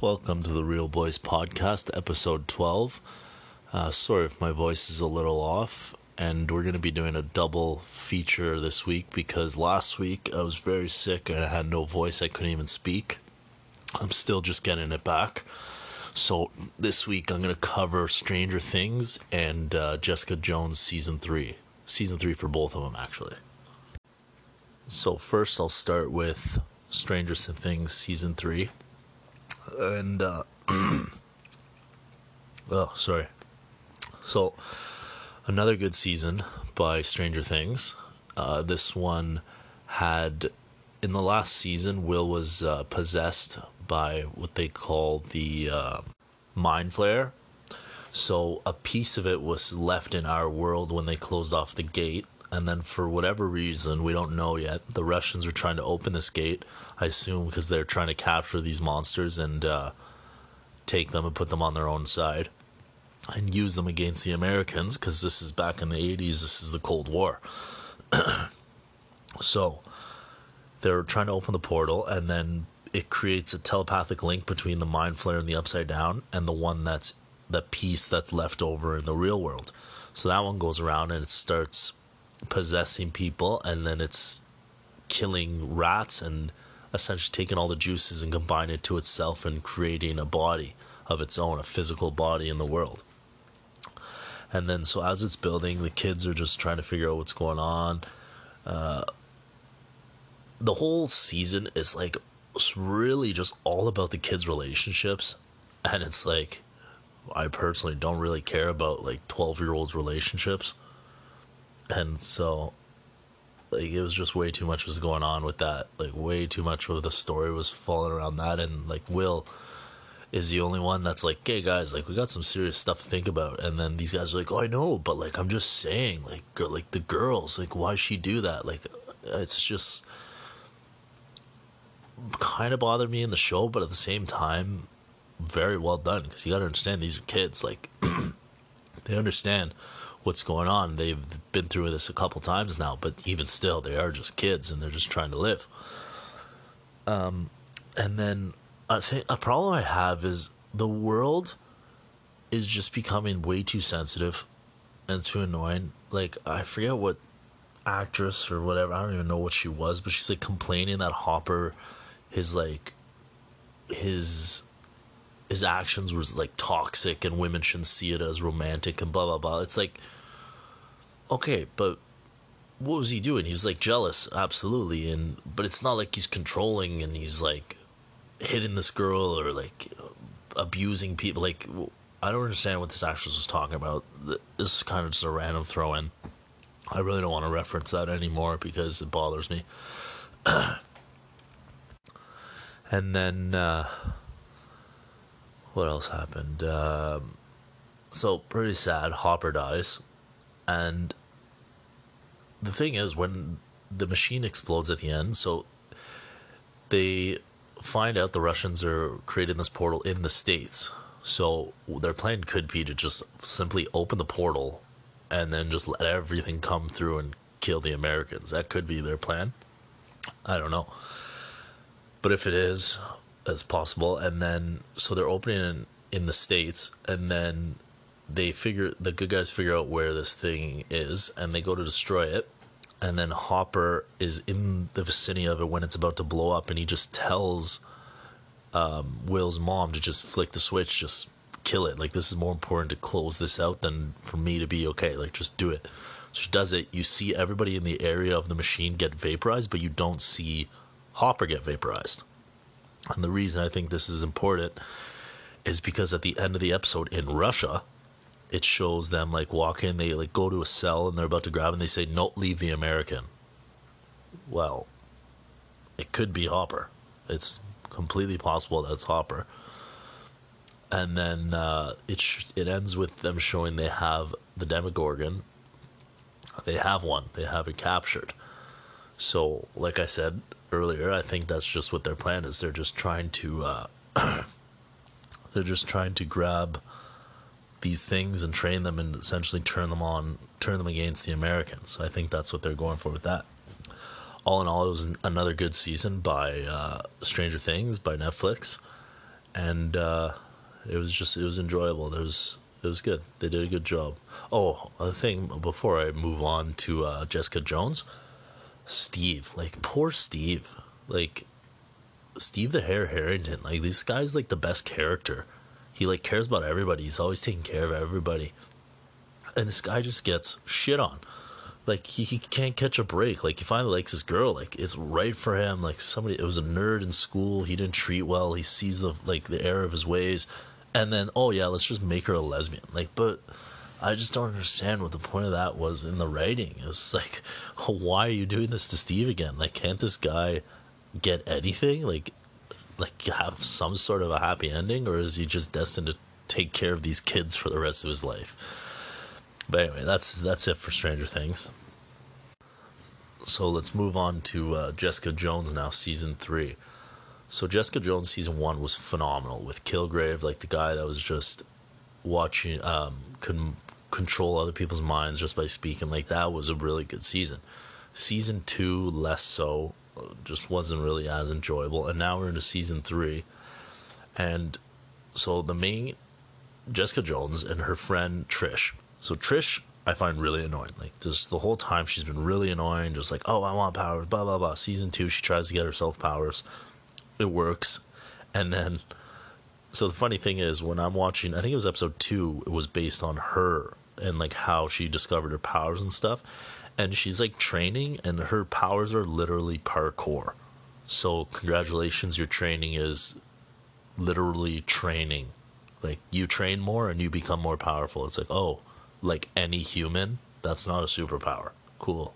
Welcome to the Reel Boys Podcast, episode 12. Uh, sorry if my voice is a little off, and we're going to be doing a double feature this week because last week I was very sick and I had no voice, I couldn't even speak. I'm still just getting it back. So this week I'm going to cover Stranger Things and uh, Jessica Jones season 3. Season 3 for both of them, actually. So, first I'll start with Stranger Things season 3 and uh, oh, sorry. So, another good season by Stranger Things. Uh, this one had in the last season, Will was uh, possessed by what they call the uh, Mind Flayer. So a piece of it was left in our world when they closed off the gate, and then for whatever reason we don't know yet, the Russians are trying to open this gate. I assume because they're trying to capture these monsters and uh, take them and put them on their own side and use them against the Americans because this is back in the 80s, this is the Cold War. so they're trying to open the portal and then it creates a telepathic link between the Mind Flayer and the upside down and the one that's the piece that's left over in the real world. So that one goes around and it starts possessing people and then it's killing rats and essentially taking all the juices and combining it to itself and creating a body of its own, a physical body in the world. And then, so as it's building, the kids are just trying to figure out what's going on. Uh, the whole season is like really just all about the kids' relationships, and it's like I personally don't really care about like twelve year olds' relationships, and so like it was just way too much was going on with that. Like way too much of the story was falling around that, and like Will is the only one that's like, "Hey guys, like we got some serious stuff to think about." And then these guys are like, "Oh, I know, but like I'm just saying, like like the girls, like why she do that? Like it's just kind of bothered me in the show, but at the same time, very well done because you got to understand these are kids. Like they understand what's going on. They've been through this a couple times now, but even still, they are just kids and they're just trying to live. Um, and then I think a problem I have is the world is just becoming way too sensitive and too annoying. Like I forget what actress or whatever. I don't even know what she was, but she's like complaining that Hopper, his like, his his actions was like toxic and women shouldn't see it as romantic and blah blah blah. It's like okay, but what was he doing? He was like jealous, absolutely, and but it's not like he's controlling and he's like hitting this girl or like abusing people. Like I don't understand what this actress was talking about. This is kind of just a random throw in. I really don't want to reference that anymore because it bothers me. and then uh, what else happened? Um, so pretty sad. Hopper dies, and the thing is, when the machine explodes at the end, so they find out the Russians are creating this portal in the states. So their plan could be to just simply open the portal and then just let everything come through and kill the Americans. That could be their plan. I don't know. But if it is, that's possible. And then, so they're opening in, in the States, and then they figure, the good guys figure out where this thing is, and they go to destroy it. And then Hopper is in the vicinity of it when it's about to blow up, and he just tells um, Will's mom to just flick the switch, just kill it. Like this is more important to close this out than for me to be okay. Like just do it. So she does it. You see everybody in the area of the machine get vaporized, but you don't see Hopper get vaporized. And the reason I think this is important is because at the end of the episode in Russia, it shows them like walking, they like go to a cell and they're about to grab and they say, No, leave the American. Well, it could be Hopper. It's completely possible that's Hopper. And then uh, it sh- it ends with them showing they have the Demogorgon. They have one. They have it captured. So, like I said earlier, I think that's just what their plan is. They're just trying to uh, they're just trying to grab these things and train them and essentially turn them on, turn them against the Americans. I think that's what they're going for with that all in all, it was another good season by uh, Stranger Things by Netflix, and uh, it was just it was enjoyable. There was it was good. They did a good job. Oh, a thing before I move on to uh, Jessica Jones, Steve, like poor Steve, like Steve the Hair Harrington, like this guy's like the best character. He like cares about everybody. He's always taking care of everybody, and this guy just gets shit on. Like he, he can't catch a break. Like he finally likes his girl. Like it's right for him. Like somebody, it was a nerd in school. He didn't treat well. He sees the like the error of his ways and then oh yeah let's just make her a lesbian like but i just don't understand what the point of that was in the writing. It was like why are you doing this to steve again? Like can't this guy get anything? Like like have some sort of a happy ending or is he just destined to take care of these kids for the rest of his life? But anyway that's that's it for stranger things. So let's move on to uh, jessica jones now season three. So Jessica Jones season one was phenomenal with Kilgrave, like the guy that was just watching, um, can control other people's minds just by speaking. Like that was a really good season. Season two, less so, uh, just wasn't really as enjoyable. And now we're into season three, and so the main Jessica Jones and her friend Trish. So Trish, I find really annoying. Like this the whole time she's been really annoying, just like, oh, I want powers, blah blah blah. Season two, she tries to get herself powers it works. And then, so the funny thing is, when I'm watching, I think it was episode two, it was based on her and like how she discovered her powers and stuff. And she's like training, and her powers are literally parkour. So, congratulations, your training is literally training. Like, you train more and you become more powerful. It's like, oh, like any human, that's not a superpower. Cool.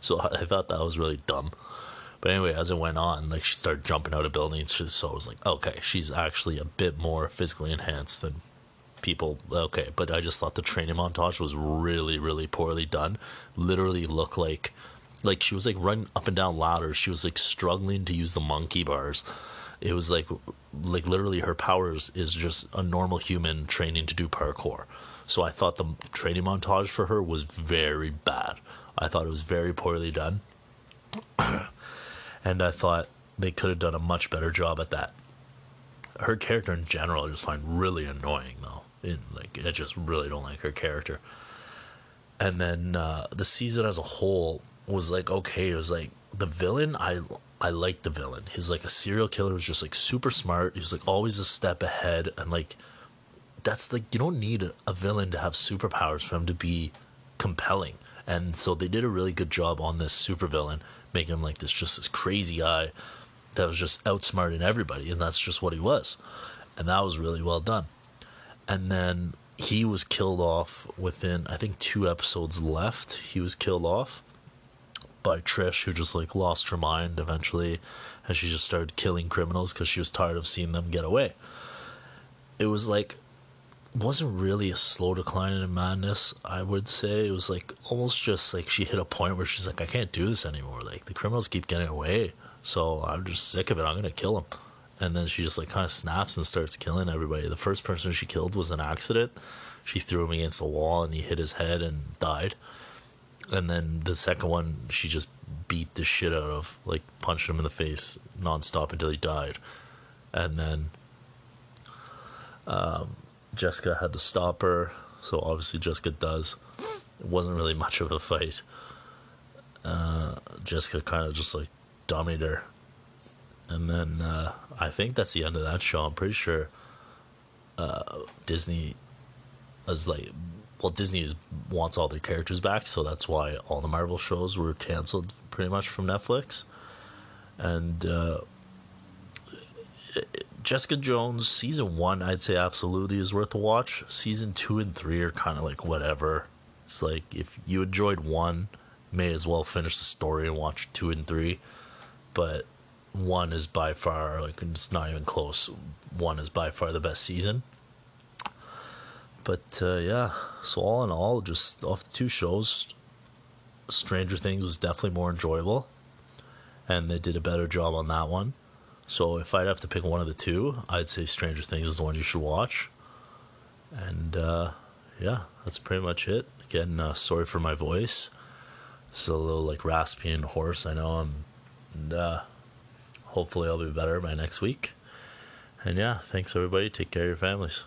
So, I thought that was really dumb. But anyway, as it went on, like she started jumping out of buildings. So I was like, okay, she's actually a bit more physically enhanced than people. Okay, but I just thought the training montage was really, really poorly done. Literally looked like, like she was like running up and down ladders. She was like struggling to use the monkey bars. It was like, like literally her powers is just a normal human training to do parkour. So I thought the training montage for her was very bad. I thought it was very poorly done. and I thought they could have done a much better job at that. Her character in general, I just find really annoying though. In like, I just really don't like her character. And then uh, the season as a whole was like okay. It was like the villain. I I liked the villain. He's like a serial killer. Who's just like super smart. He was like always a step ahead, and like that's like you don't need a villain to have superpowers for him to be compelling. And so they did a really good job on this supervillain making him like this just this crazy guy that was just outsmarting everybody, and that's just what he was, and that was really well done. And then he was killed off within I think two episodes left. He was killed off by Trish, who just like lost her mind eventually, and she just started killing criminals because she was tired of seeing them get away. It was like wasn't really a slow decline in madness. I would say it was like almost just like she hit a point where she's like, I can't do this anymore. Like the criminals keep getting away, so I'm just sick of it. I'm gonna kill them. And then she just like kind of snaps and starts killing everybody. The first person she killed was an accident. She threw him against the wall and he hit his head and died. And then the second one, she just beat the shit out of, like punched him in the face nonstop until he died. And then um, Jessica had to stop her, so obviously Jessica does. It wasn't really much of a fight. Uh, Jessica kind of just like dummied her. And then uh, I think that's the end of that show. I'm pretty sure uh, Disney is like, well, Disney is, wants all their characters back, so that's why all the Marvel shows were canceled pretty much from Netflix. And uh, it, Jessica Jones season one, I'd say absolutely is worth a watch. Season two and three are kind of like whatever. It's like if you enjoyed one, may as well finish the story and watch two and three. But one is by far like it's not even close. One is by far the best season. But uh, yeah, so all in all, just off the two shows, Stranger Things was definitely more enjoyable, and they did a better job on that one. So if I'd have to pick one of the two, I'd say Stranger Things is the one you should watch. And uh, yeah, that's pretty much it. Again, uh, sorry for my voice. It's a little like raspy and hoarse. I know I'm, and uh, hopefully I'll be better by next week. And yeah, thanks everybody. Take care of your families.